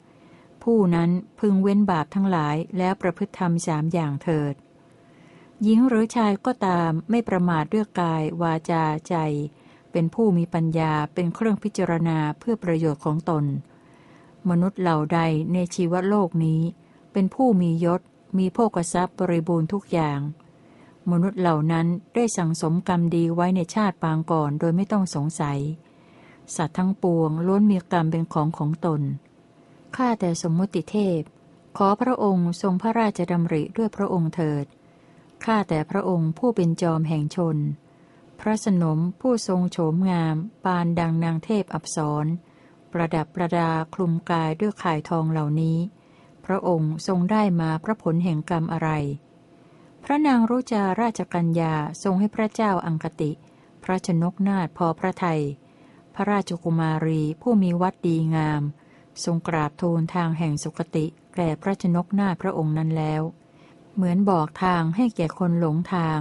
Speaker 1: ผู้นั้นพึงเว้นบาปทั้งหลายแล้วประพฤติธรรมสามอย่างเถิด หญิงหรือชายก็ตามไม่ประมาทด้วยกาย วาจาใจ เป็นผู้มีปัญญาเป็นเครื่องพิจารณาเพื่อประโยชน์ของตน มนุษย์เหล่าใดในชีวโลกนี้ เป็นผู้มียศ มีโภกทรัพย์บริบูรณ์ทุกอย่าง มนุษย์เหล่านั้นได้สั่งสมกรรมดีไว้ในชาติปางก่อนโดยไม่ต้องสงสัย สัตว์ทั้งปวงล้วนมีกรรมเป็นของของตน ข้าแต่สมมุติเทพ ขอพระองค์ทรงพระราชดำริด้วยพระองค์เถิด ข้าแต่พระองค์ผู้เป็นจอมแห่งชน พระสนมผู้ทรงโฉมงาม ปานดังนางเทพอับสร ประดับประดาคลุมกายด้วยข่ายทองเหล่านี้ พระองค์ทรงได้มาพระผลแห่งกรรมอะไร พระนางรุจาราชกัญญาทรงให้พระเจ้าอังคติ พระชนกนาถพอพระไทย พระราชกุมารีผู้มีวัดดีงาม ทรงกราบทูลทางแห่งสุคติแก่พระชนกนาถพระองค์นั้นแล้ว เหมือนบอกทางให้แก่คนหลงทาง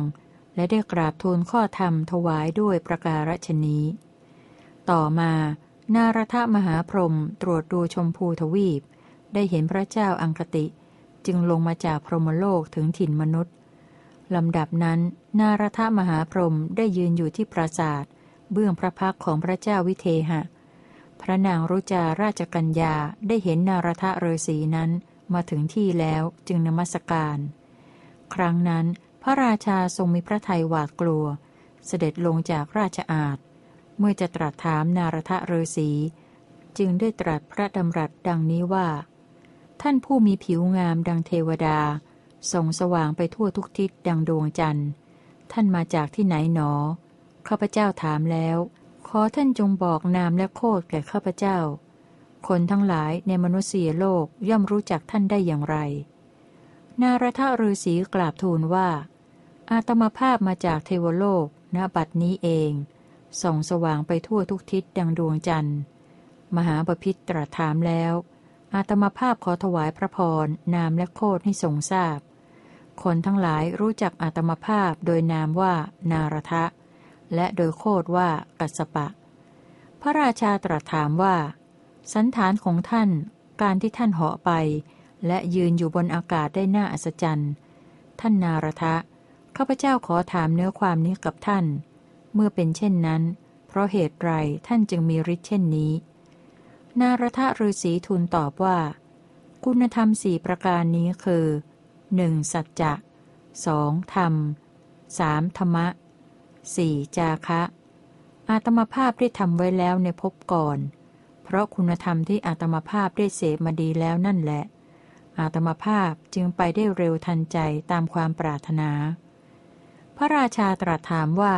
Speaker 1: และได้กราบทูลข้อธรรมถวายด้วยประการฉนี้ ต่อมา นารทมหาพรหมตรวจดูชมพูทวีป ได้เห็นพระเจ้าอังคติ จึงลงมาจากพรหมโลกถึงถิ่นมนุษย์ลำดับนั้น นารทมหาพรหมได้ยืนอยู่ที่ปราสาทเบื้องพระพักของพระเจ้าวิเทหะ พระนางรุจาราชกัญญาได้เห็นนารทะเรศีนั้นมาถึงที่แล้วจึงนมัสการ ครั้งนั้นพระราชาทรงมีพระทัยหวาดกลัว เสด็จลงจากราชอาณ เมื่อจะตรัสถามนารทะเรศีจึงได้ตรัสพระดำรัสดังนี้ว่า ท่านผู้มีผิวงามดังเทวดา ส่องสว่างไปทั่วทุกทิศดังดวงจันทร์ ท่านมาจากที่ไหนหนอ ข้าพเจ้าถามแล้ว ขอท่านจงบอกนามและโคดแก่ข้าพเจ้า คนทั้งหลายในมนุษยโลกย่อมรู้จักท่านได้อย่างไร นารทะฤาษีกราบทูลว่า อาตมาภาพมาจากเทวโลกณบัดนี้เอง ส่องสว่างไปทั่วทุกทิศดังดวงจันทร์ มหาปพิตตรัสถามแล้ว อาตมาภาพขอถวายพระพร นามและโคดให้ทรงทราบ คนทั้งหลายรู้จักอาตมาภาพโดยนามว่านารทะ และโดยโคดว่ากัสปะ พระราชาตรัสถามว่า สันฐานของท่าน การที่ท่านเหาะไป และยืนอยู่บนอากาศได้น่าอัศจรรย์ ท่านนารทะข้าพเจ้าขอถามเนื้อความนี้กับท่าน เมื่อเป็นเช่นนั้น เพราะเหตุไรท่านจึงมีฤทธิ์เช่นนี้ นารทะฤาษีทูลตอบว่า คุณธรรมสี่ประการนี้คือหนึ่งสัจจะสองธรรมสามธรรมะสี่จาคะ อาตมาภาพได้ทำไว้แล้วในภพก่อน เพราะคุณธรรมที่อาตมาภาพได้เสพมาดีแล้วนั่นแหละ อาตมาภาพจึงไปได้เร็วทันใจตามความปรารถนา พระราชาตรัสถามว่า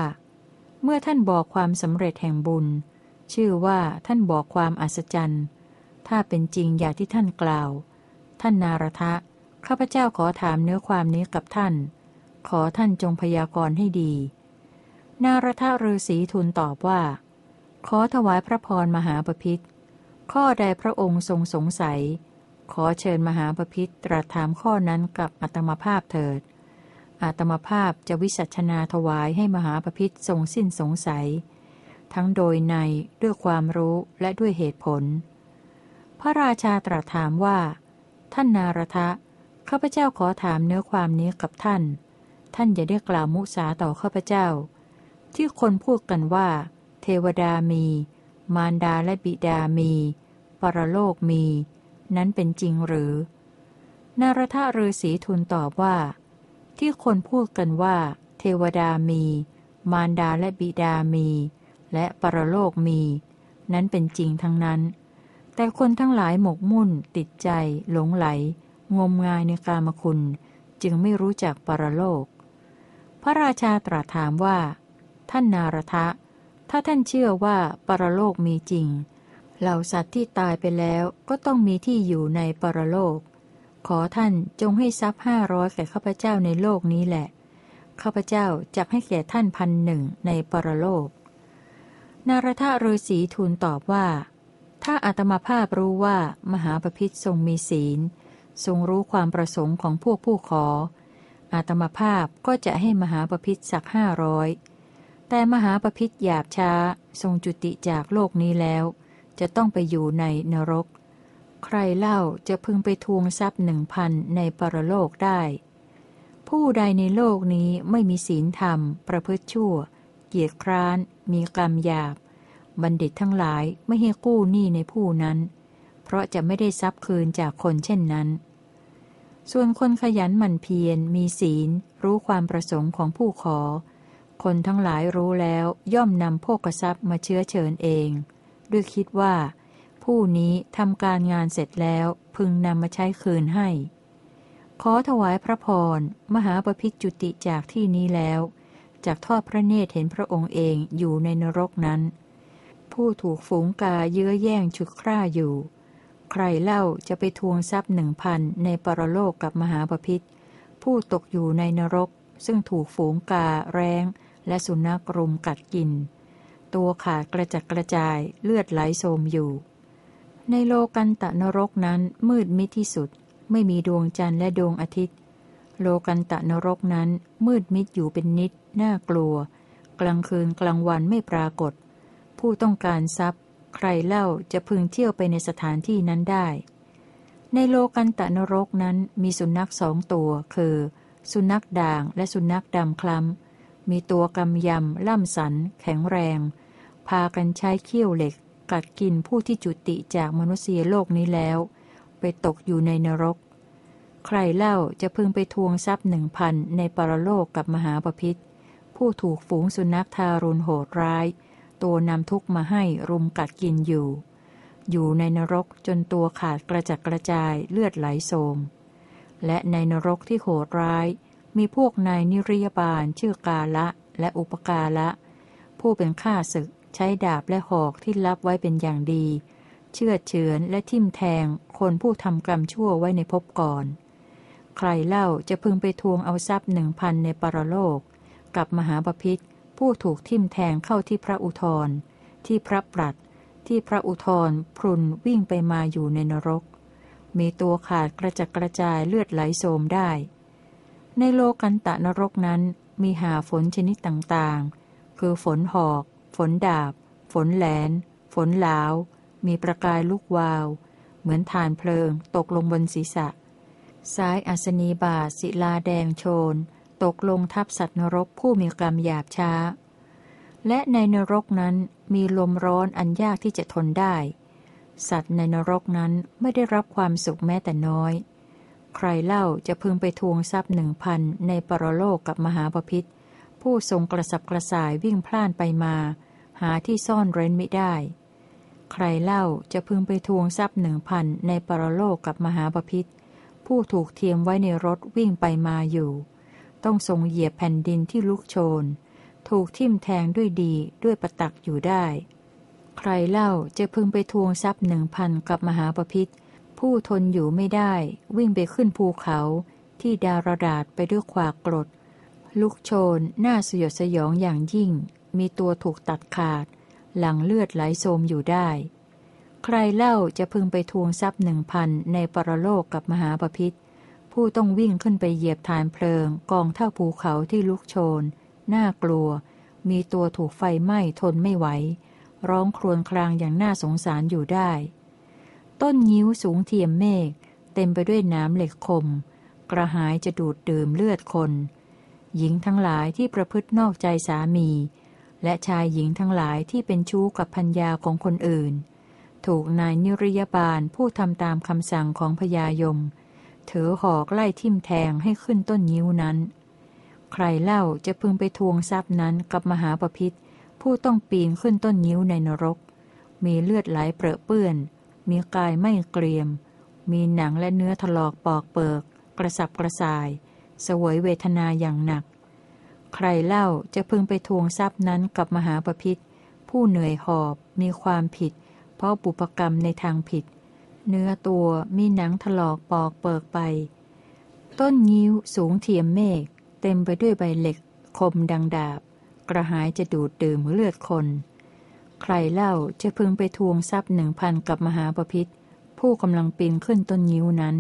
Speaker 1: เมื่อท่านบอกความสำเร็จแห่งบุญ ชื่อว่าท่านบอกความอัศจรรย์ ถ้าเป็นจริงอย่างที่ท่านกล่าว ท่านนารทะ ข้าพเจ้าขอถามเนื้อความนี้กับท่าน ขอท่านจงพยากรณ์ให้ดี นารทะฤาษีทูลตอบว่า ขอถวายพระพรมหาปพิธข้อใดพระองค์ทรงสงสัย ขอเชิญมหาปพิธตรัสถามข้อนั้นกับอัตมภาพเถิด อัตมภาพจะวิสัชนาถวายให้มหาปพิธทรงสิ้นสงสัย ทั้งโดยในด้วยความรู้และด้วยเหตุผล พระราชาตรัสถามว่า ท่านนารทะข้าพเจ้าขอถามเนื้อความนี้กับท่าน ท่านอย่าได้กล่าวมุสาต่อข้าพเจ้า ที่คนพูดกันว่า เทวดามี มารดาและบิดามี ปรโลกมี นั้นเป็นจริงหรือ นารทะฤาษีทูลตอบว่า ที่คนพูดกันว่า เทวดามี มารดาและบิดามี และปรโลกมี นั้นเป็นจริงทั้งนั้น แต่คนทั้งหลายหมกมุ่น ติดใจ หลงไหล งมงายในกามคุณ จึงไม่รู้จักปรโลก พระราชาตรัสถามว่า ท่านนารทะ ถ้าท่านเชื่อว่าปรโลกมีจริง เหล่าสัตว์ที่ตายไปแล้วก็ต้องมีที่อยู่ในปรโลก ขอท่านจงให้ทรัพย์ห้าร้อยแก่ข้าพเจ้าในโลกนี้แหละ ข้าพเจ้าจะให้แก่ท่านพันหนึ่งในปรโลก นารทะฤาษีทูลตอบว่า ถ้าอาตมาภาพรู้ว่ามหาปพิธทรงมีศีล ทรงรู้ความประสงค์ของพวกผู้ขอ อาตมาภาพก็จะให้มหาปพิธสักห้าร้อยแต่มหาปพิธหยาบช้า ทรงจุติจากโลกนี้แล้ว จะต้องไปอยู่ในนรก ใครเล่าจะพึงไปทวงทรัพย์หนึ่งพันในปรโลกได้ ผู้ใดในโลกนี้ไม่มีศีลธรรม ประพฤติชั่ว เกียรคร้าน มีกรรมหยาบ บัณฑิตทั้งหลายไม่ให้กู้หนี้ในผู้นั้น เพราะจะไม่ได้ทรัพย์คืนจากคนเช่นนั้น ส่วนคนขยันหมั่นเพียรมีศีล รู้ความประสงค์ของผู้ขอ คนทั้งหลายรู้แล้วย่อมนำโภกทรัพย์มาเชื้อเชิญเอง ด้วยคิดว่า ผู้นี้ทำการงานเสร็จแล้วพึงนำมาใช้คืนให้ ขอถวายพระพร มหาปพิจุติจากที่นี้แล้วจากทอดพระเนตรเห็นพระองค์เองอยู่ในนรกนั้น ผู้ถูกฝูงกาเยื้อแย่งฉุดคร่าอยู่ ใครเล่าจะไปทวงทรัพย์หนึ่งพันในปรโลกกับมหาปพิธผู้ตกอยู่ในนรก ซึ่งถูกฝูงกาแรงและสุนัขรุมกัดกิน ตัวขาดกระจัดกระจายเลือดไหลโสมอยู่ ในโลกันตะนรกนั้นมืดมิดที่สุด ไม่มีดวงจันทร์และดวงอาทิตย์ โลกันตะนรกนั้นมืดมิดอยู่เป็นนิด น่ากลัว กลางคืนกลางวันไม่ปรากฏ ผู้ต้องการทรัพย์ ใครเล่าจะพึงเที่ยวไปในสถานที่นั้นได้ ในโลกันตะนรกนั้นมีสุนัขสองตัว คือ สุนัขด่างและสุนัขดำคล้ำมีตัวกำยำล่ำสัน แข็งแรง พากันใช้เขี้ยวเหล็ก กัดกินผู้ที่จุติจากมนุษยโลกนี้แล้ว ไปตกอยู่ในนรก ใครเล่าจะพึงไปทวงทรัพย์หนึ่งพันในปรโลกกับมหาปพิธผู้ถูกฝูงสุนัขทารุณโหดร้าย ตัวนำทุกมาให้รุมกัดกินอยู่ อยู่ในนรกจนตัวขาดกระจัดกระจายเลือดไหลโสม และในนรกที่โหดร้าย มีพวกนายนิริยบาลชื่อกาละและอุปกาละ ผู้เป็นข้าศึก ใช้ดาบและหอกที่รับไว้เป็นอย่างดี เชื่อเฉือนและทิ่มแทงคนผู้ทำกรรมชั่วไว้ในภพก่อน ใครเล่าจะพึงไปทวงเอาทรัพย์หนึ่งพันในปรโลก กับมหาปพิธผู้ถูกทิ่มแทงเข้าที่พระอุทรที่พระปรัดที่พระอุทรพรุนวิ่งไปมาอยู่ในนรก มีตัวขาดกระจัดกระจายเลือดไหลโสมได้ ในโลกันตะนรกนั้นมีหาฝนชนิดต่างๆ คือฝนหอก ฝนดาบ ฝนแหลน ฝนหลาว มีประกายลุกวาว เหมือนฐานเพลิง ตกลงบนศีรษะ ซ้ายอัศนีบาศิลาแดงโชน ตกลงทับสัตว์นรกผู้มีกรรมหยาบช้า และในนรกนั้นมีลมร้อนอันยากที่จะทนได้ สัตว์ในนรกนั้นไม่ได้รับความสุขแม้แต่น้อย ใครเล่าจะพึงไปทวงทรัพย์หนึ่งพันในปรโลกกับมหาปพิธผู้ทรงกระสับกระส่ายวิ่งพล่านไปมา หาที่ซ่อนเร้นไม่ได้ ใครเล่าจะพึงไปทวงทรัพย์หนึ่งพันในปรโลกกับมหาปพิธผู้ถูกเทียมไว้ในรถวิ่งไปมาอยู่ ต้องทรงเหยียบแผ่นดินที่ลุกโชน ถูกทิ่มแทงด้วยดีด้วยประตักอยู่ได้ ใครเล่าจะพึงไปทวงทรัพย์หนึ่งพันกับมหาปพิธผู้ทนอยู่ไม่ได้ วิ่งไปขึ้นภูเขาที่ดารดาษไปด้วยขวากกรดลุกโชนหน้าสยดสยองอย่างยิ่ง มีตัวถูกตัดขาด หลังเลือดไหลโสมอยู่ได้ ใครเล่าจะพึงไปทวงทรัพย์หนึ่งพันในปรโลกกับมหาปพิธผู้ต้องวิ่งขึ้นไปเหยียบฐานเพลิง กองเท่าภูเขาที่ลุกโชน น่ากลัว มีตัวถูกไฟไหม้ทนไม่ไหว ร้องครวญครางอย่างน่าสงสารอยู่ได้ ต้นยิ้วสูงเทียมเมฆเต็มไปด้วยน้ำเหล็กคม กระหายจะดูดดื่มเลือดคน หญิงทั้งหลายที่ประพฤตินอกใจสามี และชายหญิงทั้งหลายที่เป็นชู้กับพัญญาของคนอื่น ถูกนายนิริยบาลผู้ทำตามคำสั่งของพญายม ถือหอกไล่ทิ่มแทงให้ขึ้นต้นยิ้วนั้น ใครเล่าจะพึงไปทวงทรัพย์นั้นกับมหาปพิธผู้ต้องปีนขึ้นต้นยิ้วในนรก มีเลือดไหลเปรอะเปื้อน มีกายไม่เกรียม มีหนังและเนื้อถลอกปอกเปิก กระสับกระส่าย สวยเวทนาอย่างหนัก ใครเล่าจะพึงไปทวงทรัพย์นั้นกับมหาปพิธผู้เหนื่อยหอบมีความผิด เพราะบุปกรรมในทางผิด เนื้อตัวมีหนังถลอกปอกเปิกไป ต้นงิ้วสูงเทียมเมฆเต็มไปด้วยใบเหล็ก คมดังดาบ กระหายจะดูดดื่มเลือดคน ใครเล่าจะพึงไปทวงทรัพย์หนึ่งพันกับมหาปพิธผู้กำลังปีนขึ้นต้นงิ้วนั้น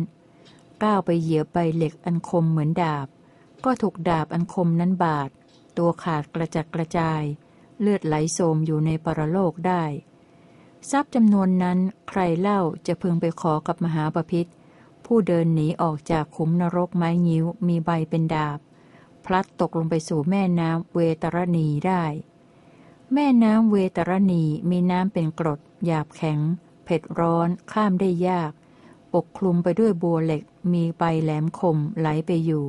Speaker 1: ก้าวไปเหยียบใบเหล็กอันคมเหมือนดาบ ก็ถูกดาบอันคมนั้นบาด ตัวขาดกระจัดกระจาย เลือดไหลโสมอยู่ในปรโลกได้ ทรัพย์จำนวนนั้นใครเล่าจะพึงไปขอกับมหาปพิธผู้เดินหนีออกจากขุมนรกไม้งิ้วมีใบเป็นดาบ พลัดตกลงไปสู่แม่น้ำเวตรณีได้ แม่น้ำเวตรณีมีน้ำเป็นกรด หยาบแข็ง เผ็ดร้อน ข้ามได้ยาก ปกคลุมไปด้วยบัวเหล็ก มีใบแหลมคมไหลไปอยู่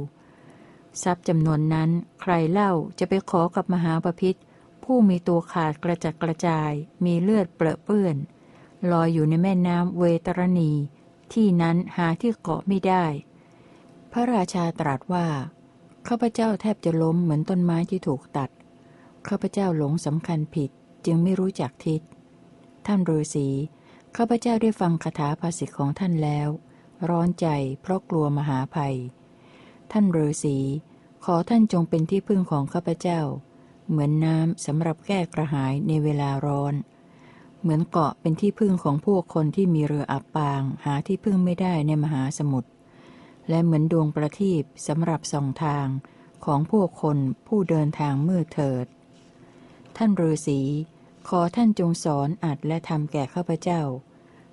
Speaker 1: ทรัพย์จำนวนนั้น ใครเล่าจะไปขอกับมหาปพิธผู้มีตัวขาดกระจัดกระจาย มีเลือดเปรอะเปื้อน ลอยอยู่ในแม่น้ำเวตรณี ที่นั้นหาที่เกาะไม่ได้ พระราชาตรัสว่า ข้าพเจ้าแทบจะล้มเหมือนต้นไม้ที่ถูกตัด ข้าพเจ้าหลงสำคัญผิดจึงไม่รู้จักทิศ ท่านฤาษีข้าพเจ้าได้ฟังคาถาภาษิตของท่านแล้ว ร้อนใจเพราะกลัวมหาภัย ท่านฤาษี ขอท่านจงเป็นที่พึ่งของข้าพเจ้า เหมือนน้ำสำหรับแก้กระหายในเวลาร้อน เหมือนเกาะเป็นที่พึ่งของพวกคนที่มีเรืออับปาง หาที่พึ่งไม่ได้ในมหาสมุทรและเหมือนดวงประทีปสำหรับส่องทางของพวกคนผู้เดินทางมืดเถิด ท่านฤาษีขอท่านจงสอนอัดและทำแก่ข้าพเจ้า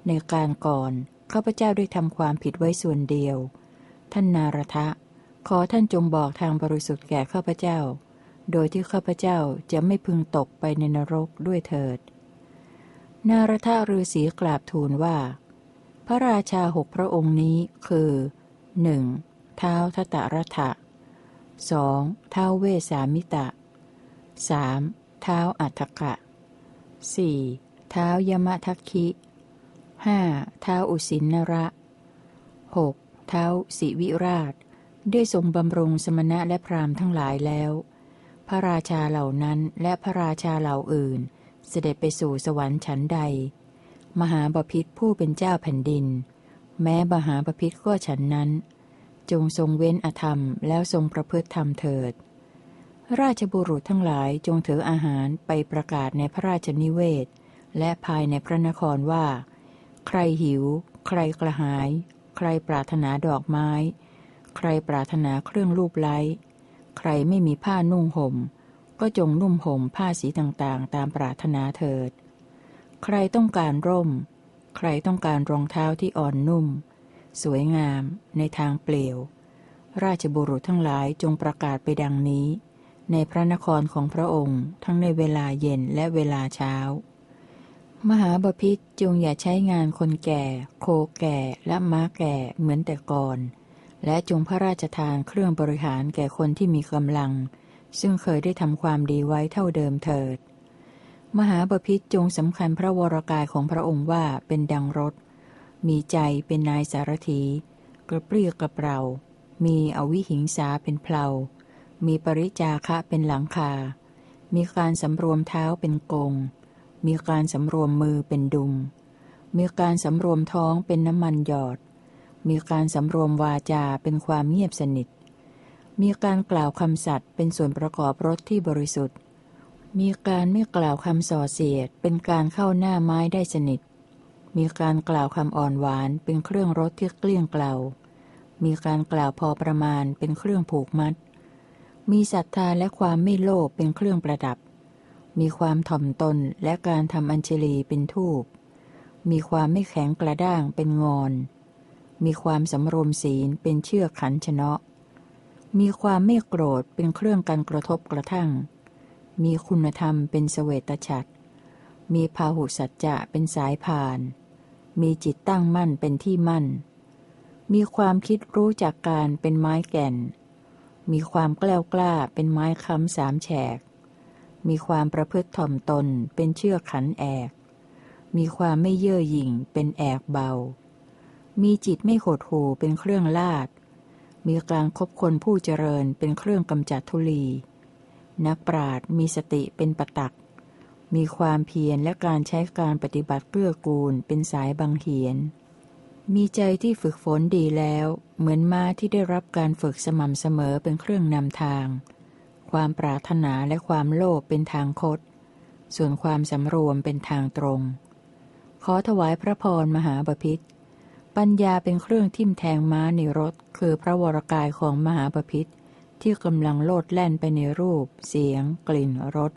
Speaker 1: ในการก่อนข้าพเจ้าได้ทำความผิดไว้ส่วนเดียว ท่านนารทะ ขอท่านจงบอกทางบริสุทธิ์แก่ข้าพเจ้า โดยที่ข้าพเจ้าจะไม่พึงตกไปในนรกด้วยเถิด นารทะฤาษีกราบทูลว่า พระราชาหกพระองค์นี้คือหนึ่งเท้าทตรัฐะสองเท้าเวสามิตะสามเท้าอัฏฐกะสี่เท้ายมทัคคิห้าเท้าอุสินนระหกเท้าสิวิราช ได้ทรงบำรุงสมณะและพราหมณ์ทั้งหลายแล้ว พระราชาเหล่านั้นและพระราชาเหล่าอื่น เสด็จไปสู่สวรรค์ชั้นใด มหาบพิษผู้เป็นเจ้าแผ่นดิน แม้มหาบพิษก็ฉันนั้น จงทรงเว้นอธรรมแล้วทรงประพฤติธรรมเถิด ราชบุรุษทั้งหลายจงถืออาหารไปประกาศในพระราชนิเวศ และภายในพระนครว่า ใครหิว ใครกระหาย ใครปรารถนาดอกไม้ ใครปรารถนาเครื่องรูปไล้ ใครไม่มีผ้านุ่งห่ม ก็จงนุ่มห่มผ้าสีต่างๆ ตามปรารถนาเถิด ใครต้องการร่ม ใครต้องการรองเท้าที่อ่อนนุ่ม สวยงาม ในทางเปลี่ยว ราชบุรุษทั้งหลายจงประกาศไปดังนี้ ในพระนครของพระองค์ทั้งในเวลาเย็นและเวลาเช้ามหาบพิษจงอย่าใช้งานคนแก่ โคแก่และม้าแก่เหมือนแต่ก่อน และจงพระราชทานเครื่องบริหารแก่คนที่มีกำลัง ซึ่งเคยได้ทำความดีไว้เท่าเดิมเถิด มหาบพิษจงสำคัญพระวรากายของพระองค์ว่าเป็นดังรถ มีใจเป็นนายสารถี กระเปรี้ยกระเปร่า มีอวิหิงสาเป็นเพลา มีปริจาคะเป็นหลังคา มีการสำรวมเท้าเป็นกง มีการสำรวมมือเป็นดุม มีการสำรวมท้องเป็นน้ำมันหยอด มีการสำรวมวาจาเป็นความเงียบสนิท มีการกล่าวคำสัตย์เป็นส่วนประกอบรถที่บริสุทธิ์ มีการไม่กล่าวคำส่อเสียด เป็นการเข้าหน้าไม้ได้สนิท มีการกล่าวคำอ่อนหวานเป็นเครื่องรถที่เกลี้ยงเกลามีการกล่าวพอประมาณเป็นเครื่องผูกมัด มีศรัทธาและความไม่โลภเป็นเครื่องประดับ มีความถ่อมตนและการทำอัญชลีเป็นทูป มีความไม่แข็งกระด้างเป็นงอน มีความสำรวมศีลเป็นเชือกขันชนะมีความไม่โกรธเป็นเครื่องกันกระทบกระทั่ง มีคุณธรรมเป็นเสวตฉัตรมีพาหุสัจจะเป็นสายพาน มีจิตตั้งมั่นเป็นที่มั่น มีความคิดรู้จักการเป็นไม้แก่น มีความกล้ากล้าเป็นไม้ค้ำสามแฉก มีความประพฤติถ่อมตนเป็นเชือกขันแอก มีความไม่เย่อหยิ่งเป็นแอกเบา มีจิตไม่โหดหูเป็นเครื่องลาด มีการคบคนผู้เจริญเป็นเครื่องกำจัดทุลี นักปราดมีสติเป็นปตัก มีความเพียรและการใช้การปฏิบัติเกื้อกูลเป็นสายบังเหียน มีใจที่ฝึกฝนดีแล้ว เหมือนม้าที่ได้รับการฝึกสม่ำเสมอเป็นเครื่องนำทาง ความปรารถนาและความโลภเป็นทางคด ส่วนความสำรวมเป็นทางตรง ขอถวายพระพรมหาบพิษ ปัญญาเป็นเครื่องทิ่มแทงม้าในรถ คือพระวรกายของมหาบพิษที่กำลังโลดแล่นไปในรูป เสียง กลิ่นรส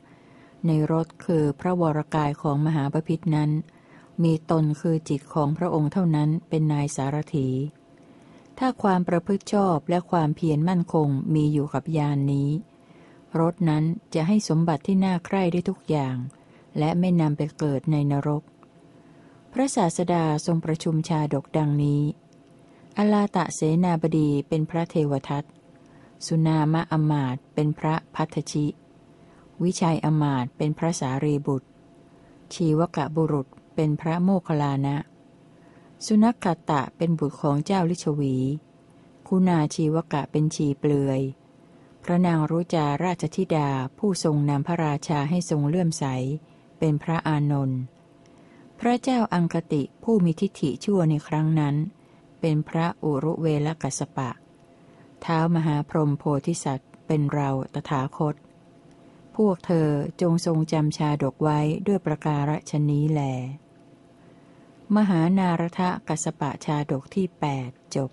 Speaker 1: ในรถคือพระวรกายของมหาบพิษนั้น มีตนคือจิตของพระองค์เท่านั้นเป็นนายสารถี ถ้าความประพฤติชอบและความเพียรมั่นคงมีอยู่กับยานนี้ รถนั้นจะให้สมบัติที่น่าใคร่ได้ทุกอย่าง และไม่นำไปเกิดในนรก ระศาสดาทรงประชุมชาดกดังนี้ อลาตะเสนาบดีเป็นพระเทวทัต สุนามะอมาตเป็นพระพัทชิ วิชัยอมาตเป็นพระสารีบุตร ชีวกะบุรุษเป็นพระโมคคลานะ สุนักขตะเป็นบุตรของเจ้าลิชวี คุณาชีวกะเป็นชีเปลือย พระนางรุจาราชธิดาผู้ทรงนำพระราชาให้ทรงเลื่อมใส เป็นพระอานนท์ พระเจ้าอังคติผู้มีทิฏฐิชั่วในครั้งนั้น เป็นพระอุรุเวลกัสปะ เท้ามหาพรหมโพธิสัตว์ เป็นเราตถาคต พวกเธอจงทรงจำชาดกไว้ด้วยประการฉนี้แล มหานารทะกัสปะชาดกที่8จบ